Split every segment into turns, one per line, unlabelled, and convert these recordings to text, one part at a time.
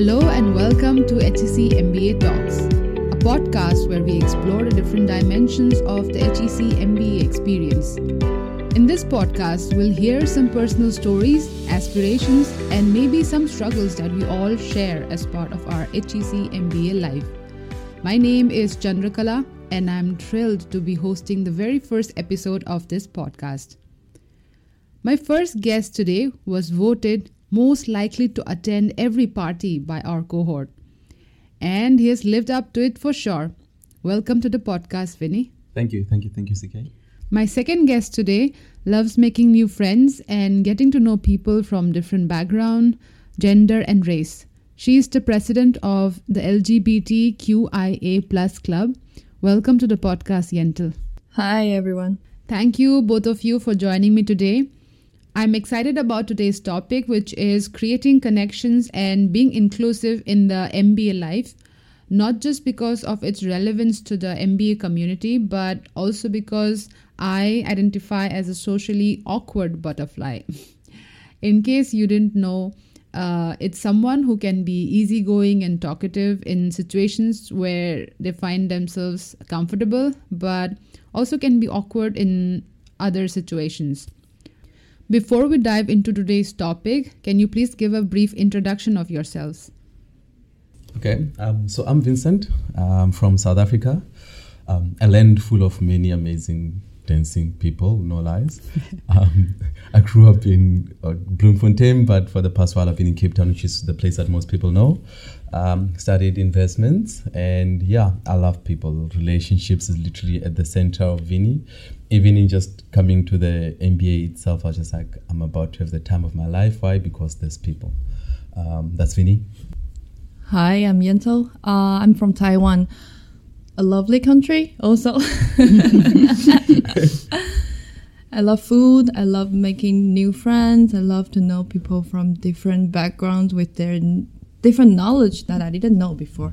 Hello and welcome to HEC MBA Talks, a podcast where we explore the different dimensions of the HEC MBA experience. In this podcast, we'll hear some personal stories, aspirations, and maybe some struggles that we all share as part of our HEC MBA life. My name is Chandrakala, and I'm thrilled to be hosting the very first episode of this podcast. My first guest today was voted most likely to attend every party by our cohort. And he has lived up to it for sure. Welcome to the podcast, Vinny.
Thank you, thank you, thank you, CK.
My second guest today loves making new friends and getting to know people from different background, gender, and race. She is the president of the LGBTQIA plus club. Welcome to the podcast, Yentl.
Hi, everyone.
Thank you, both of you, for joining me today. I'm excited about today's topic, which is creating connections and being inclusive in the MBA life, not just because of its relevance to the MBA community, but also because I identify as a socially awkward butterfly. in case you didn't know, uh, it's someone who can be easygoing and talkative in situations where they find themselves comfortable, but also can be awkward in other situations. Before we dive into today's topic, can you please give a brief introduction of yourselves?
Okay, um, so I'm Vincent I'm from South Africa, um, a land full of many amazing dancing people, no lies. Um, I grew up in uh, Bloemfontein, but for the past while I've been in Cape Town, which is the place that most people know. Um, studied investments, and yeah, I love people. Relationships is literally at the center of Vinny. Even in just coming to the MBA itself, I was just like, I'm about to have the time of my life. Why? Because there's people. Um, that's Vinny.
Hi, I'm Yentl. Uh, I'm from Taiwan, a lovely country also. I love food. I love making new friends. I love to know people from different backgrounds with their different knowledge that I didn't know before.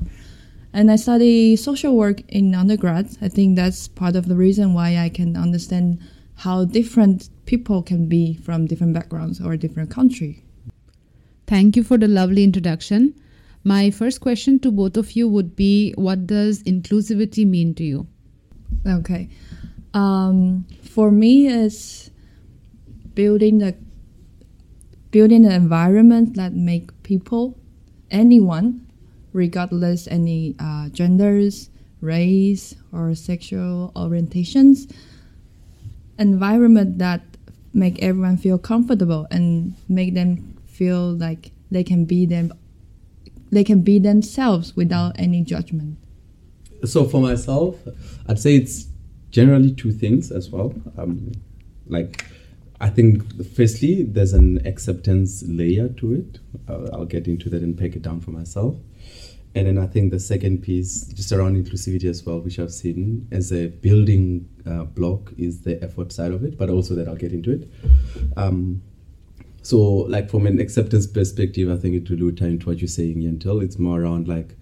And I study social work in undergrad. I think that's part of the reason why I can understand how different people can be from different backgrounds or different country.
Thank you for the lovely introduction. My first question to both of you would be what does inclusivity mean to you?
Okay. Um, for me, it's building the building an environment that make people, anyone, regardless any uh, genders, race, or sexual orientations, environment that make everyone feel comfortable and make them feel like they can be them, they can be themselves without any judgment.
So for myself, I'd say it's generally two things as well. Um, like, I think firstly, there's an acceptance layer to it. Uh, I'll get into that and break it down for myself. And then I think the second piece, just around inclusivity as well, which I've seen as a building uh, block, is the effort side of it, but also that I'll get into it. Um, so, like from an acceptance perspective, I think it will tie into what you're saying, Yentl. It's more around like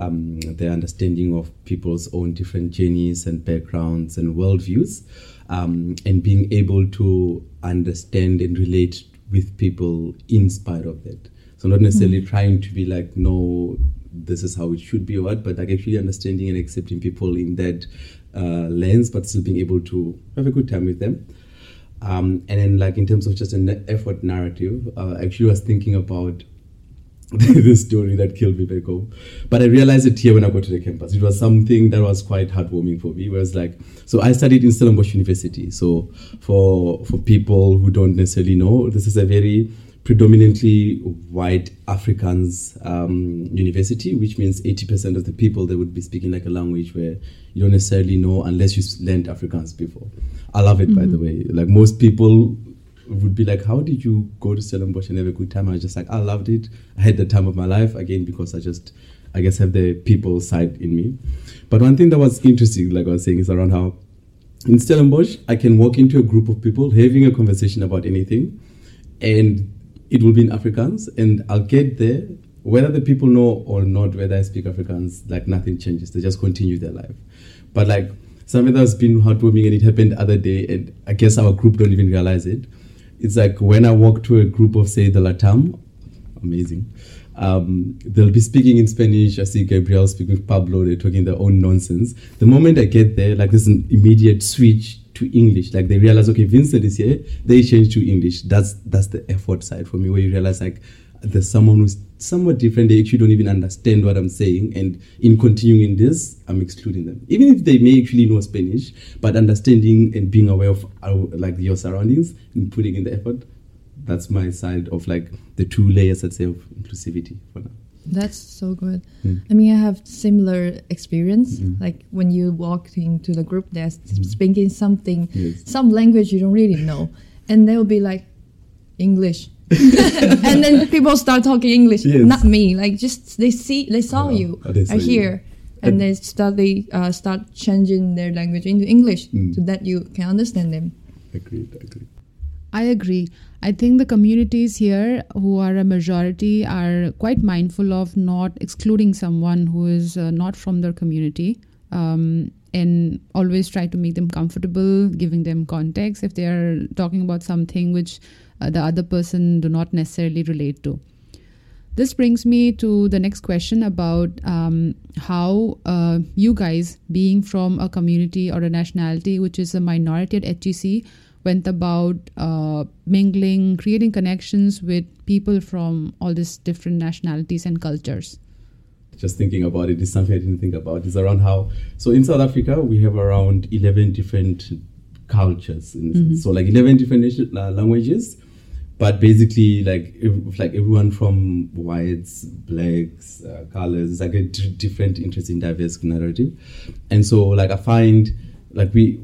um, the understanding of people's own different journeys and backgrounds and worldviews, um, and being able to understand and relate with people in spite of that. So not necessarily trying to be like, no, this is how it should be or what, but like actually understanding and accepting people in that uh, lens, but still being able to have a good time with them. Um, and then like in terms of just an effort narrative, uh, actually was thinking about this story that killed me back home. But I realized it here when I got to the campus. It was something that was quite heartwarming for me. It was like, so I studied in Stellenbosch University. So for for people who don't necessarily know, this is a very predominantly white Africans um, university, which means 80% of the people they would be speaking like a language where you don't necessarily know unless you've learned Afrikaans before. I love it, by the way. Like most people would be like, how did you go to Stellenbosch and have a good time? I was just like, I loved it. I had the time of my life again because I just, I guess, have the people side in me. But one thing that was interesting, like I was saying, is around how in Stellenbosch, I can walk into a group of people having a conversation about anything, and it will be in Afrikaans, and I'll get there. Whether the people know or not whether I speak Afrikaans, like nothing changes. They just continue their life. But like something that's been heartwarming, and it happened the other day, and I guess our group don't even realize it. It's like when I walk to a group of say the Latam, amazing. um, they'll be speaking in Spanish. I see Gabriel speaking with Pablo. They're talking their own nonsense. The moment I get there, like there's an immediate switch to English. Like they realize, okay, Vincent is here. They change to English. That's that's the effort side for me, where you realize like there's someone who's somewhat different. They actually don't even understand what I'm saying, and in continuing this, I'm excluding them, even if they may actually know Spanish. But understanding and being aware of our, like your surroundings and putting in the effort. That's my side of like the two layers, I'd say, of inclusivity for now.
That's so good.
Mm.
I mean, I have similar experience.
Mm.
Like when you walk into the group, they're speaking something,
Yes.
some language you don't really know, and they'll be like English, and then people start talking English.
Yes.
Not me. Like just they see, they saw
Yeah,
you,
they saw
are here, and
And-
they start they uh, start changing their language into English
Mm.
so that you can understand them.
Agreed, agreed.
I agree. I agree I think the communities here, who are a majority, are quite mindful of not excluding someone who is uh, not from their community, um, and always try to make them comfortable, giving them context if they are talking about something which uh, the other person do not necessarily relate to. This brings me to the next question about um, how uh, you guys, being from a community or a nationality which is a minority at HEC, went about uh, mingling, creating connections with people from all these different nationalities and cultures.
just thinking about it is something I didn't think about. Is around how so in South Africa we have around eleven different cultures. Sense. So like eleven different uh, languages, but basically like ev- like everyone from whites, blacks, uh, colors. It's like a d- different, interesting, diverse narrative. And so like I find like we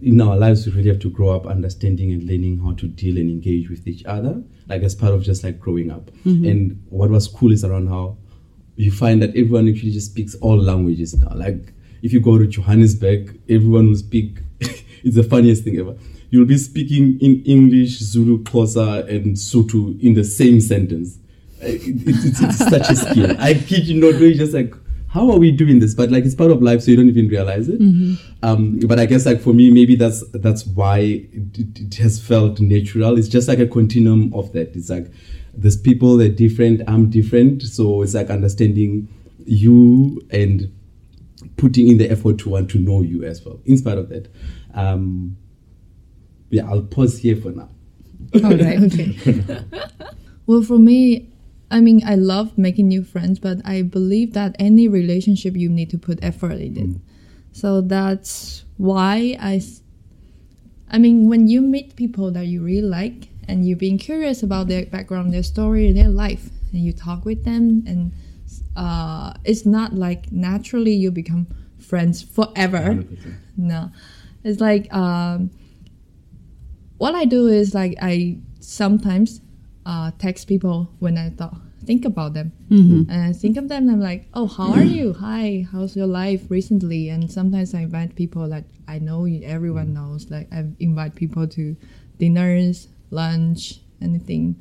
in our lives we really have to grow up understanding and learning how to deal and engage with each other like as part of just like growing up and what was cool is around how you find that everyone actually just speaks all languages now. Like if you go to Johannesburg, everyone will speak. it's the funniest thing ever. You'll be speaking in English, Zulu, Xhosa, and Sotho in the same sentence. Uh, it- It's, it's, such a skill. I kid you not. You're just like, how are we doing this? But like, it's part of life, so you don't even realize it. Um, but I guess like for me, maybe that's that's why it, it, it has felt natural. It's just like a continuum of that. It's like there's people that are different. I'm different, so it's like understanding you and putting in the effort to want to know you as well. In spite of that, um, yeah, I'll pause here for now.
All right.
Okay. well, for me, I mean, I love making new friends, but I believe that any relationship you need to put effort in it. So that's why I. I mean, when you meet people that you really like and you're being curious about their background, their story, their life, and you talk with them, and uh, it's not like naturally you become friends forever.
100%.
No, it's like um, what I do is like I sometimes uh, text people when I thought think about them and I think of them. I'm like, oh, how are you? Hi, how's your life recently? And sometimes I invite people that I know everyone knows. Like I invite people to dinners, lunch, anything.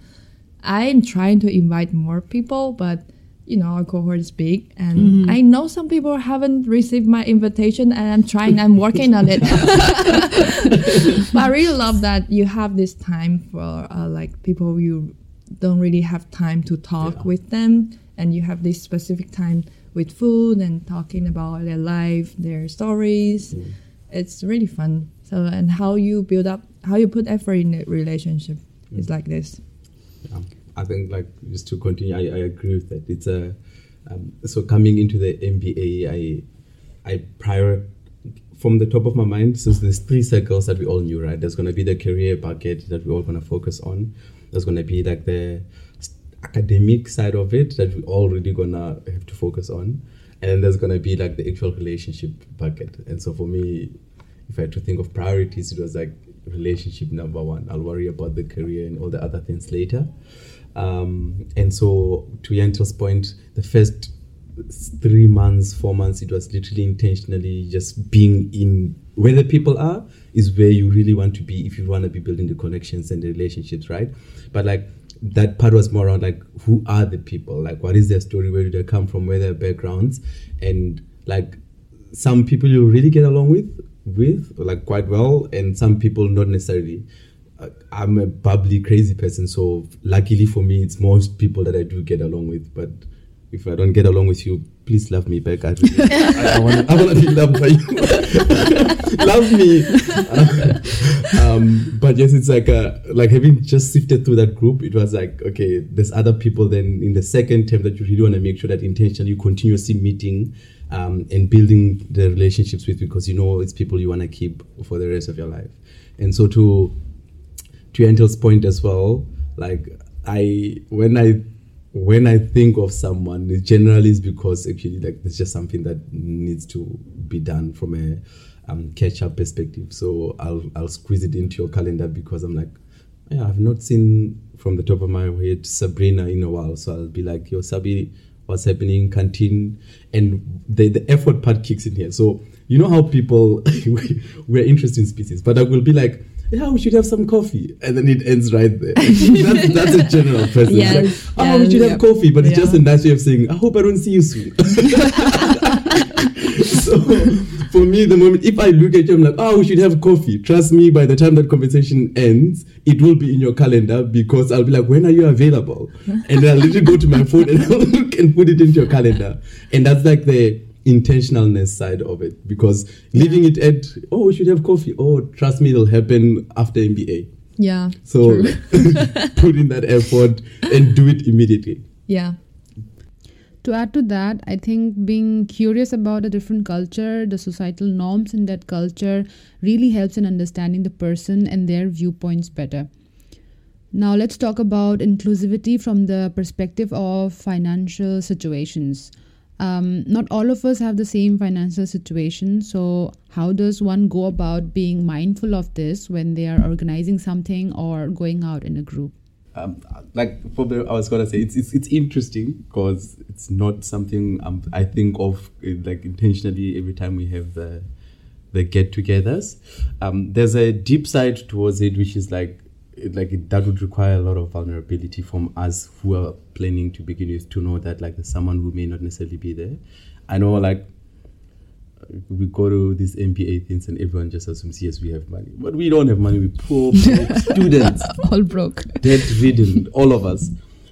I'm trying to invite more people, but you know our cohort is big, and mm-hmm. I know some people haven't received my invitation, and I'm trying. I'm working on it. but I really love that you have this time for uh, like people you don't really have time to talk
Yeah.
with them, and you have this specific time with food and talking about their life, their stories. Mm. It's really fun. So and how you build up, how you put effort in a relationship is mm. like this.
Yeah, I think like just to continue, I, I agree with that. It's a um, so coming into the MBA, I I prior from the top of my mind. So there's three circles that we all knew, right? There's gonna be the career bucket that we're all gonna focus on. There's gonna be like the academic side of it that we all really gonna have to focus on, and there's gonna be like the actual relationship bucket. And so for me, if I had to think of priorities, it was like relationship number one. I'll worry about the career and all the other things later. Um, and so, to Yentl's point, the first three months, four months, it was literally intentionally just being in where the people are is where you really want to be if you want to be building the connections and the relationships, right? But like that part was more around like who are the people, like what is their story, where do they come from, where their backgrounds, and like some people you really get along with with like quite well and some people not necessarily I'm a bubbly, crazy person. So luckily for me, it's most people that I do get along with. But if I don't get along with you, please love me back. I, really, I, I want to be loved by you. love me. um, but yes, it's like a, like having just sifted through that group, it was like, okay, there's other people then in the second term that you really want to make sure that intentionally you continuously meeting um, and building the relationships with because you know it's people you want to keep for the rest of your life. And so to to Yentl's point as well, like I when I when I think of someone, it generally is because actually like it's just something that needs to be done from a um, catch up perspective. So I'll I'll squeeze it into your calendar because I'm like, yeah, I've not seen from the top of my head Sabrina in a while. So I'll be like, yo, Sabi, what's happening, canteen, and the the effort part kicks in here. So you know how people we're interesting species, but I will be like yeah, we should have some coffee. And then it ends right there. that's, that's a general person. Yes, like, oh, yes, we should have coffee, but it's just a nice way of saying, I hope I don't see you soon. so for me, the moment, if I look at you, I'm like, oh, we should have coffee. Trust me, by the time that conversation ends, it will be in your calendar because I'll be like, when are you available? And then I'll literally go to my phone and I'll look and put it into your calendar. And that's like the intentionalness side of it. Because leaving it at oh we should have coffee. Oh trust me it'll happen after MBA
yeah
so put in that effort and do it immediately.
Yeah.
To add to that i think being curious about a different culture the societal norms in that culture really helps in understanding the person and their viewpoints better. Now let's talk about inclusivity from the perspective of financial situations um, not all of us have the same financial situation. So, how does one go about being mindful of this when they are organizing something or going out in a group?
Um, like probably I was gonna say it's it's, it's interesting because it's not something um, I think of eh, like intentionally every time we have the the get-togethers. Um, there's a deep side towards it, which is like like it, that would require a lot of vulnerability from us who are planning to begin with to know that like there's someone who may not necessarily be there. I know like we go to these MBA things and everyone just assumes yes we have money, but we don't have money. We poor, broke students,
all broke,
debt ridden, all of us.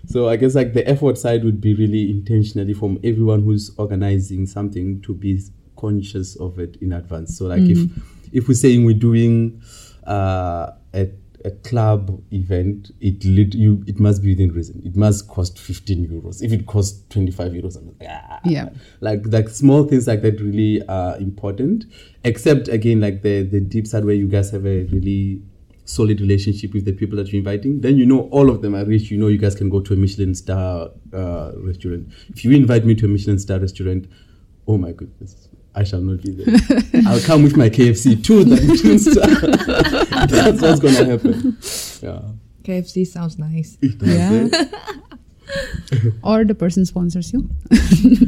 So I guess like the effort side would be really intentionally from everyone who's organizing something to be conscious of it in advance. So like mm-hmm. if if we're saying we're doing uh, a a club event, it lit, you it must be within reason. It must cost 15 euros. If it costs 25 euros, I'm like, ah.
yeah,
like like small things like that really are important. Except again, like the the deep side where you guys have a really solid relationship with the people that you're inviting, then you know all of them are rich. You know you guys can go to a Michelin star uh, restaurant. If you invite me to a Michelin star restaurant, oh my goodness, I shall not be there. I'll come with my KFC to the Michelin. That's what's gonna happen. Yeah.
KFC sounds nice.
Yeah. or the person sponsors you.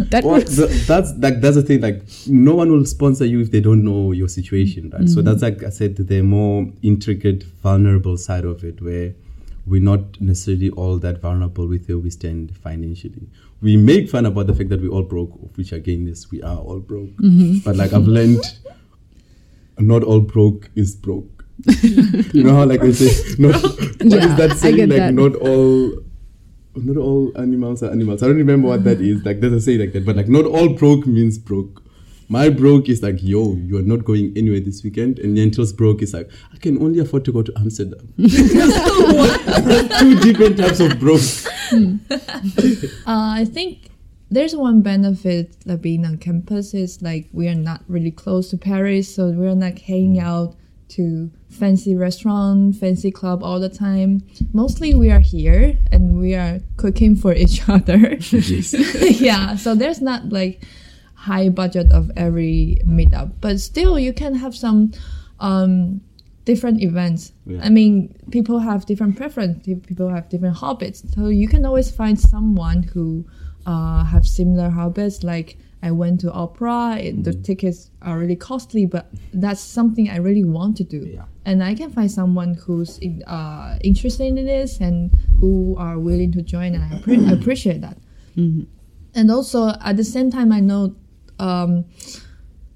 that well, the, that's like that's the thing. Like no one will sponsor you if they don't know your situation, right? Mm-hmm. So that's like I said, the more intricate, vulnerable side of it, where we're not necessarily all that vulnerable with where we stand financially. We make fun about the fact that we all broke, which again is we are all broke. Mm-hmm. But like I've learned, not all broke is broke. you know how like they say, not, what yeah, is that saying? Like that. not all not all animals are animals. I don't remember what that is. Like there's a say like that, but like not all broke means broke. My broke is like, yo, you're not going anywhere this weekend. And Yentl's broke is like, I can only afford to go to Amsterdam. Two different types of broke.
uh, I think there's one benefit of being on campus is like we are not really close to Paris, so we're not hanging out to fancy restaurant, fancy club all the time. Mostly we are here and we are cooking for each other. yeah, so there's not like high budget of every meetup, but still you can have some um, different events. Yeah. I mean, people have different preferences, People have different hobbies, so you can always find someone who uh, have similar hobbies. Like I went to opera. It, mm-hmm. The tickets are really costly, but that's something I really want to do.
Yeah.
And I can find someone who's uh, interested in this and who are willing to join, and I pre- appreciate that. Mm-hmm. And also at the same time, I know um,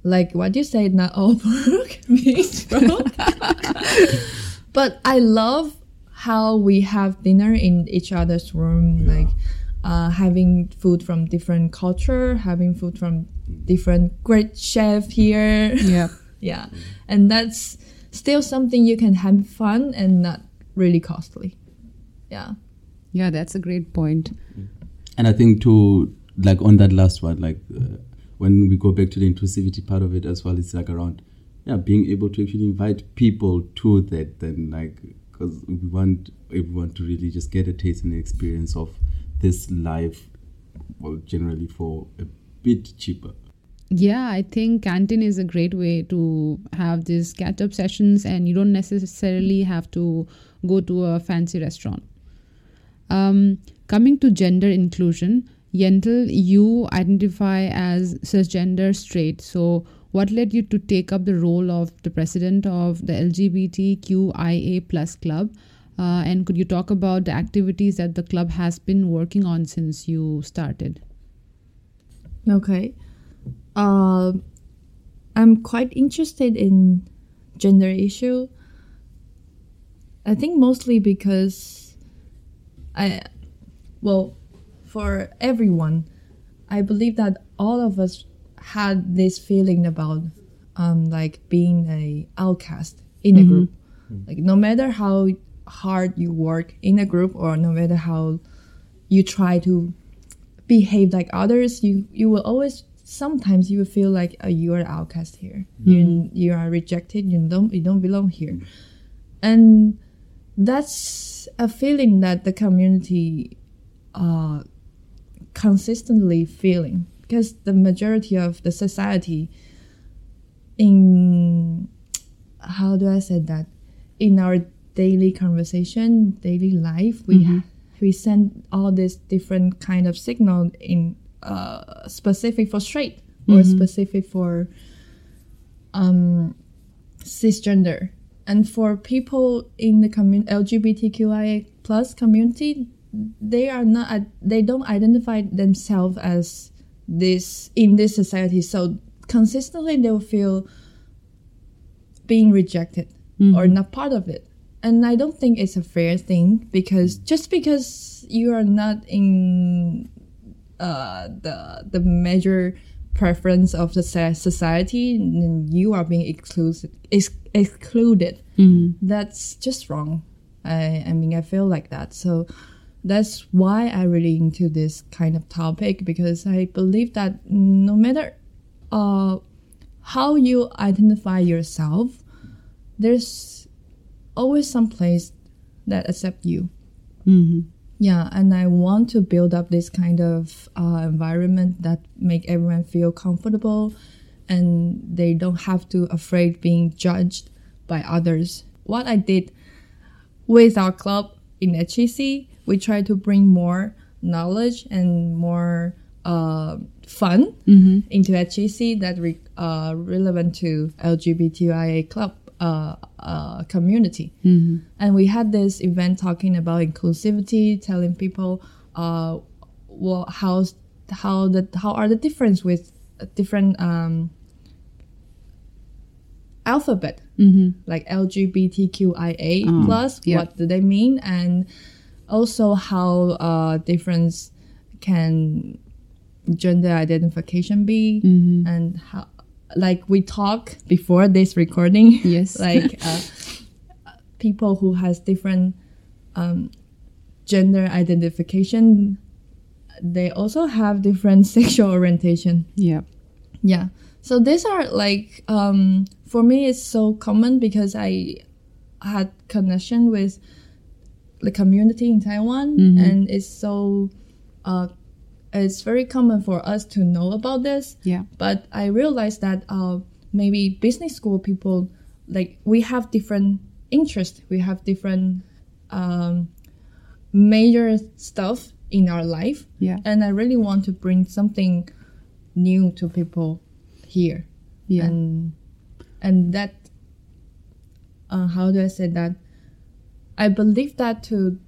like what you say, not all broke means broke. but I love how we have dinner in each other's room, like uh, having food from different culture, having food from different great chef here.
Yeah.
yeah, and that's still something you can have fun and not really costly. Yeah.
Yeah, that's a great point.
And I think to like on that last one, like uh, when we go back to the inclusivity part of it as well, it's like around yeah being able to actually invite people to that. Then like because we want everyone to really just get a taste and experience of this life, well, generally for a bit cheaper.
Yeah, I think canteen is a great way to have these catch up sessions, and you don't necessarily have to go to a fancy restaurant. Um, coming to gender inclusion, Yentl, you identify as cisgender straight. So, what led you to take up the role of the president of the LGBTQIA plus club? Uh, and could you talk about the activities that the club has been working on since you started?
Okay. Uh, I'm quite interested in gender issue. I think mostly because I, well, for everyone, I believe that all of us had this feeling about um, like being a outcast in a group. Like no matter how hard you work in a group or no matter how you try to behave like others, you you will always sometimes you will feel like uh, you are outcast here. You you are rejected. You don't you don't belong here, and that's a feeling that the community uh, consistently feeling because the majority of the society in how do I say that? In our daily conversation, daily life, we we send all this different kind of signal in uh, specific for straight or specific for um, cisgender, and for people in the commun- LGBTQIA plus community, they are not uh, they don't identify themselves as this in this society. So consistently, they will feel being rejected mm-hmm. or not part of it. And I don't think it's a fair thing because just because you are not in uh, the the major preference of the society, then you are being excluded. Ex- excluded. Mm-hmm. That's just wrong. I I mean I feel like that. So that's why I really into this kind of topic because I believe that no matter uh, how you identify yourself, there's always some place that accept you. Yeah, and I want to build up this kind of uh, environment that make everyone feel comfortable, and they don't have to afraid being judged by others. What I did with our club in HEC, we try to bring more knowledge and more uh, fun into HEC that re- uh, relevant to LGBTIA club uh, uh, community. And we had this event talking about inclusivity, telling people uh, well, how how the how are the difference with different um, alphabet like LGBTQIA plus.
yeah.
What do they mean? And also how uh, difference can gender identification be, and how like we talk before this recording.
Yes.
like uh, people who has different um, gender identification. They also have different sexual orientation.
Yeah.
Yeah. So these are like um, for me it's so common because I had connection with the community in Taiwan and it's so uh, it's very common for us to know about this.
Yeah.
But I realized that uh, maybe business school people like we have different interests, we have different um, major stuff in our life,
Yeah.
and I really want to bring something new to people here
Yeah.
and and that uh, how do I say that? I believe that to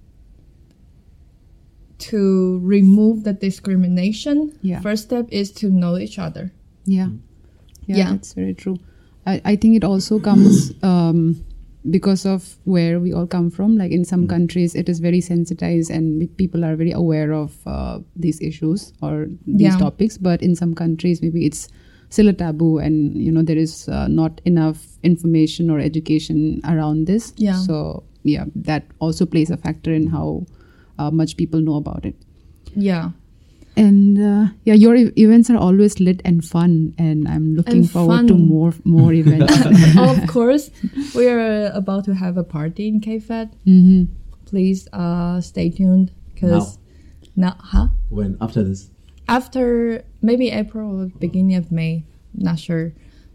to remove the discrimination,
Yeah.
first step is to know each other.
Yeah. Yeah,
Yeah.
that's very true. I, I think it also comes um, because of where we all come from. Like in some countries, it is very sensitized and people are very aware of uh, these issues or these
Yeah.
topics. But in some countries, maybe it's still a taboo, and you know there is uh, not enough information or education around this.
Yeah.
So yeah, that also plays a factor in how uh, much people know about it.
Yeah.
And uh, yeah, your e- events are always lit and fun, and I'm looking
And
forward to more more events.
of course, we are about to have a party in KFED.
hmm
Please uh, stay tuned because now, huh?
When after this?
After maybe April or beginning of May, not sure.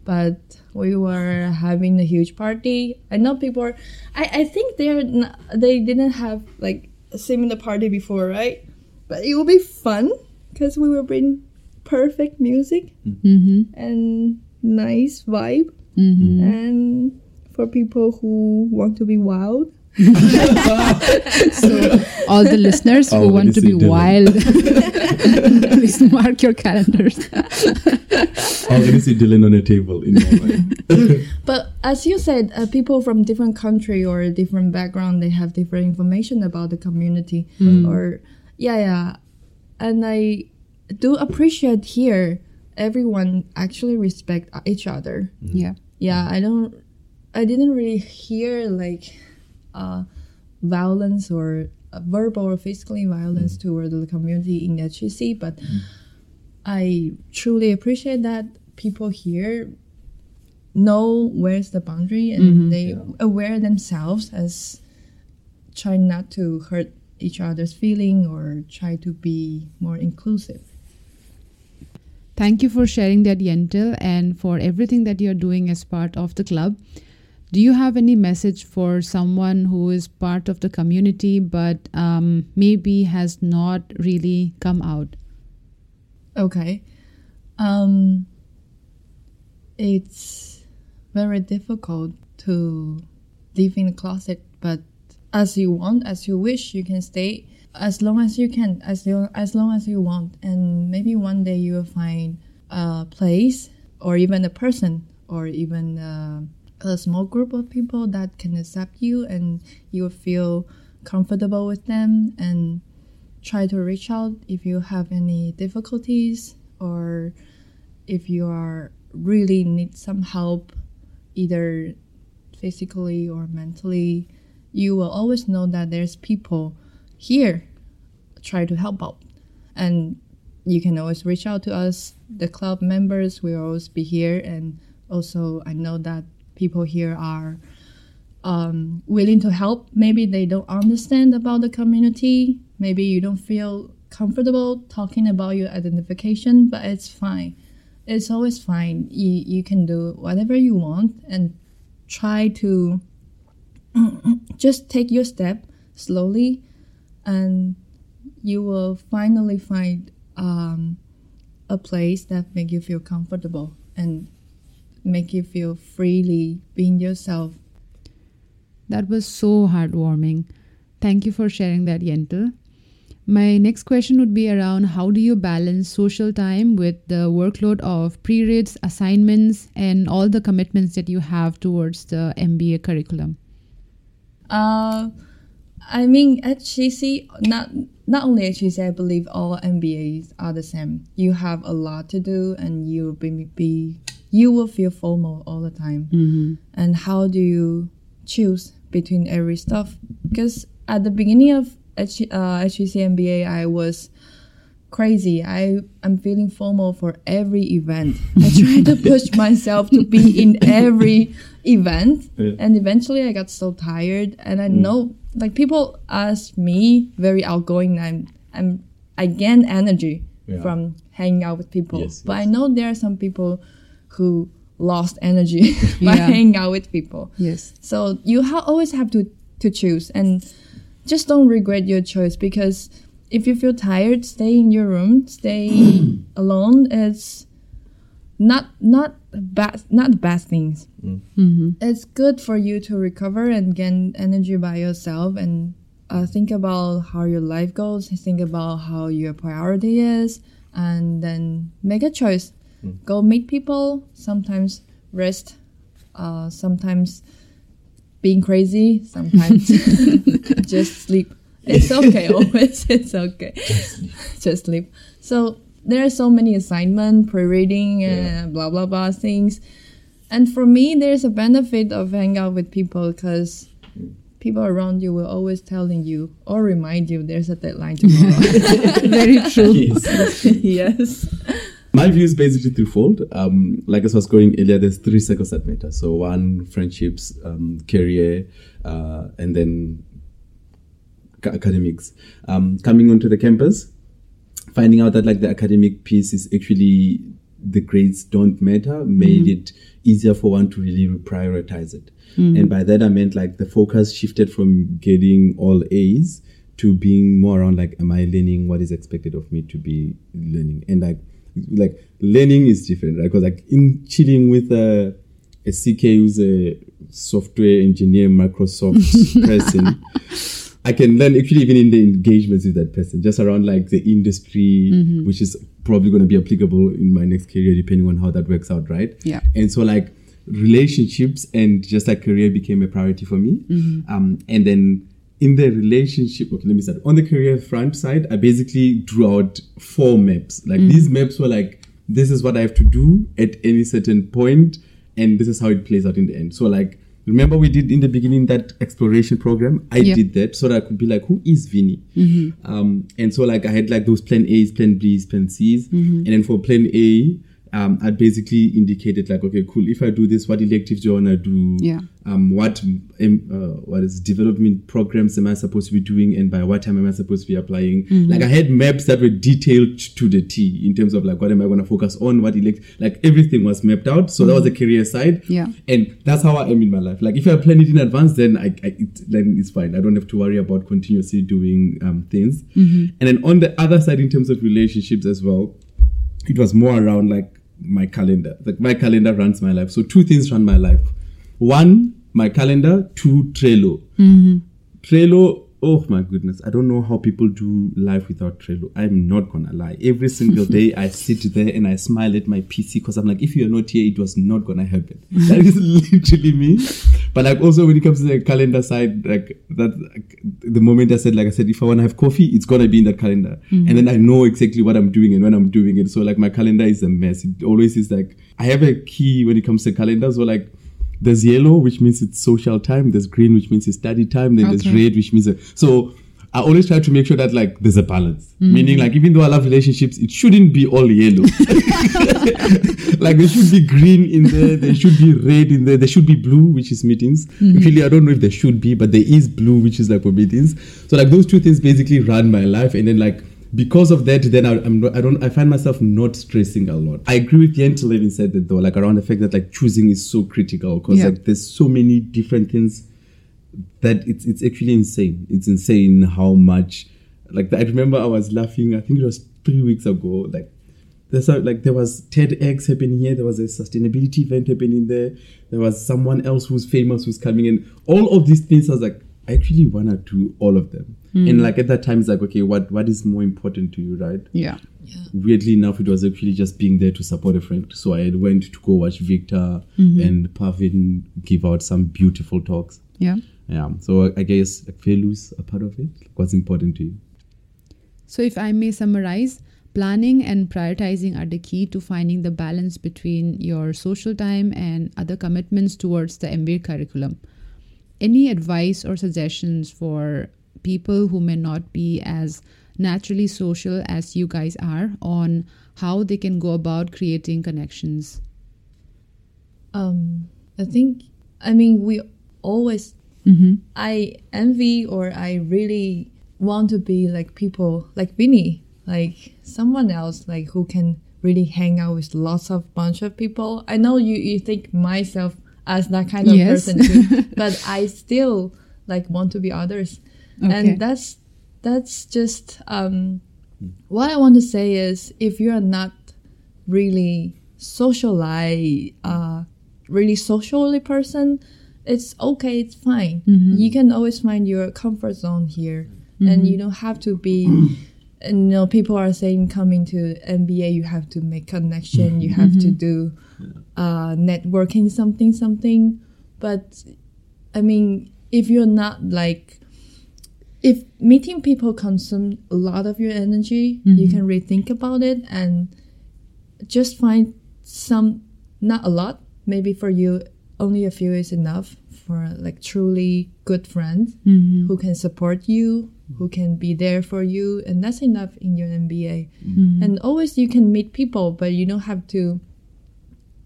But we were having a huge party. I know people are. I, I think they're not, they didn't have like a similar party before, right? But it will be fun because we will bring perfect music
hmm
and nice vibe.
hmm
and for people who want to be wild.
So, all the listeners who
Oh,
want to be wild, please mark your calendars.
I already see Dylan on a table in my mind.
But as you said, uh, people from different country or different background, they have different information about the community. Or yeah, yeah, and I do appreciate here everyone actually respect each other.
yeah.
Yeah, I don't, I didn't really hear like uh, violence or uh, verbal or physically violence toward the community in HEC, but I truly appreciate that people here know where's the boundary and they aware themselves as try not to hurt each other's feeling or try to be more inclusive.
Thank you for sharing that, Yentl, and for everything that you're doing as part of the club. Do you have any message for someone who is part of the community but um, maybe has not really come out?
Okay. Um, it's very difficult to live in the closet, but as you want, as you wish, you can stay as long as you can, as long as long as you want, and maybe one day you will find a place or even a person or even uh, a small group of people that can accept you, and you feel comfortable with them and try to reach out if you have any difficulties or if you are really need some help either physically or mentally you will always know that there's people here try to help out. And you can always reach out to us the club members will always be here and also i know that people here are um, willing to help. Maybe they don't understand about the community. Maybe you don't feel comfortable talking about your identification, but it's fine. It's always fine. You, you can do whatever you want and try to just take your step slowly, and you will finally find um, a place that make you feel comfortable and make you feel freely being yourself
That was so heartwarming. Thank you for sharing that, Yentl. My next question would be around how do you balance social time with the workload of pre reads, assignments, and all the commitments that you have towards the MBA curriculum?
Uh, I mean, HEC, not not only HEC, I believe all MBAs are the same. You have a lot to do, and you will be, be you will feel FOMO all the time.
Mm-hmm.
And how do you choose between every stuff? Because at the beginning of H, uh, HEC MBA, I was crazy. I am feeling FOMO for every event. I try to push myself to be in every event,
Yeah.
and eventually I got so tired. And I know, like people ask me, very outgoing. I'm, I'm, I gain energy
Yeah.
from hanging out with people.
Yes,
but I know there are some people who lost energy by
Yeah.
hanging out with people.
Yes.
So you ha- always have to to choose and just don't regret your choice because if you feel tired, stay in your room, stay alone. It's not not bad not bad things.
Mm-hmm.
It's good for you to recover and gain energy by yourself and uh, think about how your life goes. Think about how your priority is, and then make a choice. Go meet people. Sometimes rest. Uh, sometimes being crazy sometimes. just sleep. It's okay. Always, it's okay. Just sleep. So there are so many assignment, pre-reading, and blah blah blah things. And for me, there's a benefit of hang out with people because people around you will always telling you or remind you there's a deadline tomorrow.
Very true.
Yes.
yes.
My view is basically threefold. Um, like as I was going earlier, there's three circles that matter. So one, friendships, um, career, uh, and then ca- academics. Um, coming onto the campus, finding out that like the academic piece is actually the grades don't matter made it easier for one to really prioritize it. And by that I meant like the focus shifted from getting all A's to being more around like am I learning what is expected of me to be learning and like like learning is different right because like in chilling with uh, a, a CK who's a software engineer Microsoft person I can learn actually even in the engagements with that person, just around like the industry, mm-hmm. which is probably going to be applicable in my next career, depending on how that works out, right?
Yeah.
And so like relationships and just like career became a priority for me. Mm-hmm. Um, and then in the relationship, okay, let me start. On the career front side, I basically drew out four maps. Like mm. these maps were like, this is what I have to do at any certain point, and this is how it plays out in the end. So like remember we did in the beginning that exploration program i
Yeah.
did that so that i could be like who is vinny mm-hmm. um, and so like i had like those plan a's plan b's plan c's mm-hmm. and then for plan a um, I basically indicated like, okay, cool. If I do this, what electives do I wanna do?
Yeah.
Um, what um, uh, what is development programs am I supposed to be doing, and by what time am I supposed to be applying? Like I had maps that were detailed to the T in terms of like what am I gonna focus on, what elect, like everything was mapped out. So that was the career side.
Yeah.
And that's how I am in my life. Like if I plan it in advance, then I, I it, then it's fine. I don't have to worry about continuously doing um, things. And then on the other side, in terms of relationships as well, it was more around like my calendar. Like my calendar runs my life. So two things run my life. One, my calendar. Two, Trello. Mm-hmm. Trello. Oh my goodness, I don't know how people do life without Trello. I'm not gonna lie. Every single day I sit there and I smile at my PC because I'm like, if you're not here, it was not gonna happen. That is literally me. But like also when it comes to the calendar side, like that, like, the moment I said, like I said, if I wanna have coffee, it's gonna be in that calendar, and then mm-hmm. I know exactly what I'm doing and when I'm doing it. So like my calendar is a mess. It always is like I have a key when it comes to calendars So like there's yellow, which means it's social time. There's green, which means it's study time. Then there's red, which means uh, so. I always try to make sure that like there's a balance. Mm. Meaning like even though I love relationships, it shouldn't be all yellow. like there should be green in there, there should be red in there, there should be blue, which is meetings. Mm-hmm. Really, I don't know if there should be, but there is blue, which is like for meetings. So like those two things basically run my life, and then like because of that, then I, I'm I don't I find myself not stressing a lot. I agree with Yent even said that though, like around the fact that like choosing is so critical because
Yeah.
like there's so many different things that it's it's actually insane. It's insane how much like I remember I was laughing. I think it was three weeks ago. Like there's a, like there was TEDx happening here. There was a sustainability event happening there. There was someone else who's famous who's coming in. All of these things, I was like, I actually wanna do all of them. And mm. like at that time, it's like, okay, what what is more important to you, right?
Yeah.
weirdly enough, it was actually just being there to support a friend. So I went to go watch Victor mm-hmm. and Pavin give out some beautiful talks.
Yeah.
Yeah. So I guess like failures a part of it. What's important to you?
So, if I may summarize, planning and prioritizing are the key to finding the balance between your social time and other commitments towards the MBA curriculum. Any advice or suggestions for people who may not be as naturally social as you guys are on how they can go about creating connections?
Um, I think, I mean, we always,
Mm-hmm.
I envy or I really want to be like people like Vinny, like someone else, like who can really hang out with lots of bunch of people. I know you, you think myself as that kind of
Yes.
person too, but I still like want to be others.
Okay.
And that's, that's just, um, what I want to say is if you're not really socialize, uh, really socially person, it's okay, it's fine. You can always find your comfort zone here, and you don't have to be. And, you know, people are saying coming to MBA, you have to make connection, you have to do uh, networking, something, something. But I mean, if you're not like, if meeting people consume a lot of your energy, you mm-hmm. can rethink about it and just find some, not a lot, maybe for you, only a few is enough for like truly good friends mm-hmm. who can support you, who can be there for you, and that's enough in your MBA. Mm-hmm. And always you can meet people, but you don't have to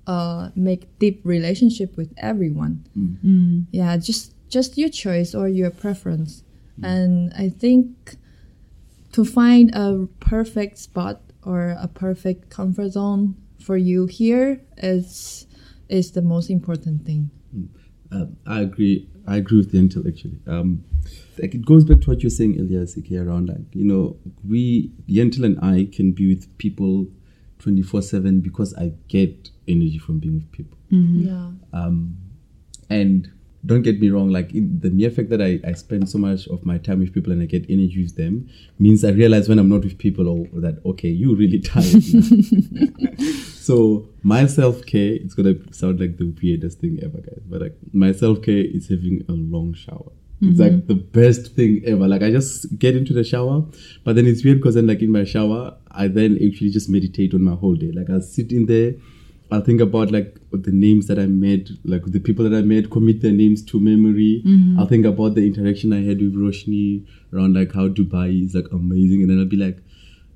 uh, make deep relationship with everyone. Mm. Mm. Yeah, just just your choice or your preference. And I think to find a perfect spot or a perfect comfort zone for you here is is the most important thing.
Um, I agree. I agree with the intellectually. Um, like it goes back to what you're saying earlier, CK, around like you know we Yentl and I can be with people twenty four seven because I get energy from being with people.
Yeah.
Um, and don't get me wrong, like in the mere fact that I, I spend so much of my time with people and I get energy with them means I realize when I'm not with people or that okay, you really tired. so my self care, it's gonna sound like the weirdest thing ever, guys. But like my self care is having a long shower. It's like mm-hmm. the best thing ever. Like I just get into the shower, but then it's weird because then like in my shower, I then actually just meditate on my whole day. Like I'll sit in there, I'll think about like the names that I met, like the people that I met, commit their names to memory. Mm-hmm. I'll think about the interaction I had with Roshni around like how Dubai is like amazing, and then I'll be like,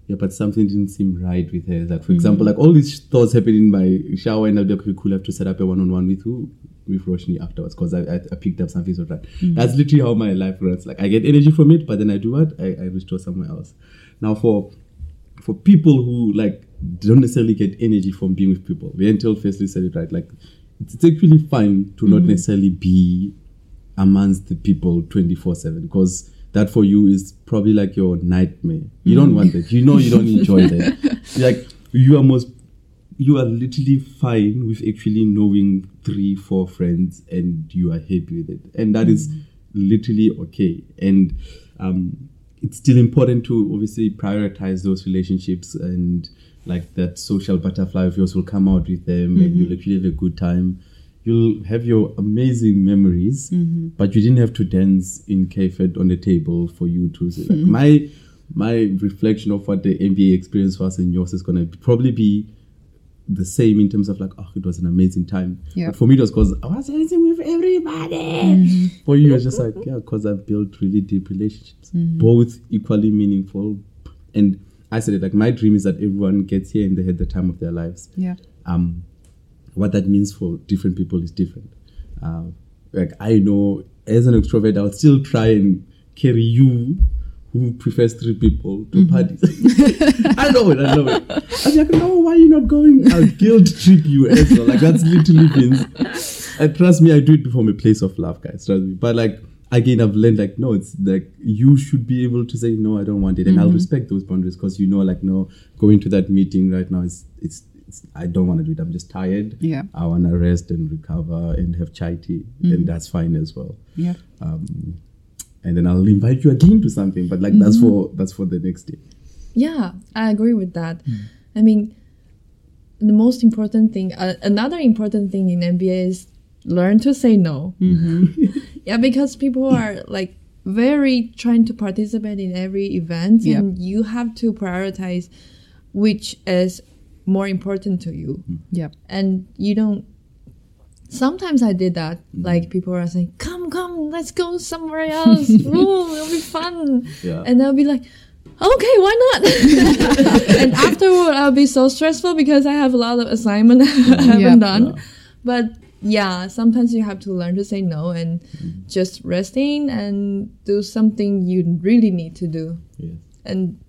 yeah, but something didn't seem right with her. Like for mm-hmm. example, like all these thoughts happen in my shower, and I'll be like, okay, cool, I have to set up a one-on-one with who with Roshni afterwards because I, I, I picked up something so right. Mm-hmm. That's literally how my life runs. Like I get energy from it, but then I do what I, I restore somewhere else. Now for for people who like don't necessarily get energy from being with people, Yentl firstly said it right. Like it's, it's actually fine to not mm-hmm. necessarily be amongst the people 24 7 because that for you is probably like your nightmare. You don't want mm. that. You know you don't enjoy that. Like you are most you are literally fine with actually knowing three, four friends and you are happy with it. And that is mm. literally okay. And um, it's still important to obviously prioritize those relationships and like that social butterfly of yours will come out with them and you'll mm-hmm. actually have a good time. You'll have your amazing memories, mm-hmm. but you didn't have to dance in K-Fed on the table for you to say, like, my my reflection of what the MBA experience was and yours is gonna probably be the same in terms of like, oh, it was an amazing time.
Yeah.
But for me, it was because I was dancing with everybody. Mm-hmm. For you, it's just like, yeah, because I've built really deep relationships, both equally meaningful. And I said it like, my dream is that everyone gets here and they had the time of their lives.
Yeah.
Um, what that means for different people is different. Uh, like I know, as an extrovert, I'll still try and carry you who prefers three people to parties. I know it, I know it. I'm like, no, why are you not going? I'll guilt trip you as well. Like that's literally means. And trust me, I do it from a place of love, guys. Trust me. But like again, I've learned like no, it's like you should be able to say no, I don't want it, and I'll mm-hmm. respect those boundaries because you know, like no, going to that meeting right now is it's. it's I don't want to do it. I'm just tired.
Yeah.
I want to rest and recover and have chai tea, and mm-hmm. that's fine as well
Yeah.
um, and then I'll invite you again to something. But like that's mm-hmm. for that's for the next day.
Yeah, I agree with that. Mm. I mean, the most important thing, uh, another important thing in MBA is learn to say no. yeah, because people are like very trying to participate in every event,
Yeah.
and you have to prioritize which is more important to you, mm-hmm.
Yeah.
and you don't. Sometimes I did that. Mm-hmm. Like people are saying, "Come, come, let's go somewhere else. Ooh, it'll be fun."
Yeah.
And I'll be like, okay, why not? and afterward, I'll be so stressful because I have a lot of assignment I mm-hmm. haven't
Yeah.
done. But yeah, sometimes you have to learn to say no and just resting and do something you really need to do.
Yes.
And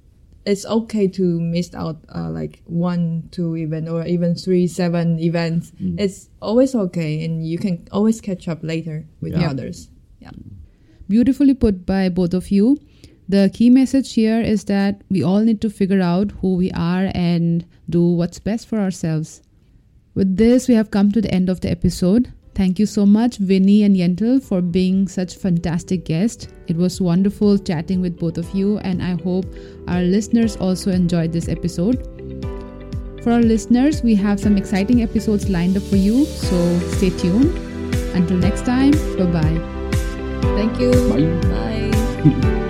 it's okay to miss out uh, like one, two event or even three, seven events. It's always okay, and you can always catch up later with the others. Yeah.
Beautifully put by both of you. The key message here is that we all need to figure out who we are and do what's best for ourselves. With this, we have come to the end of the episode. Thank you so much, Vinny and Yentl, for being such fantastic guests. It was wonderful chatting with both of you, and I hope our listeners also enjoyed this episode. For our listeners, we have some exciting episodes lined up for you, so stay tuned. Until next time, bye bye.
Thank you.
Bye.
Bye.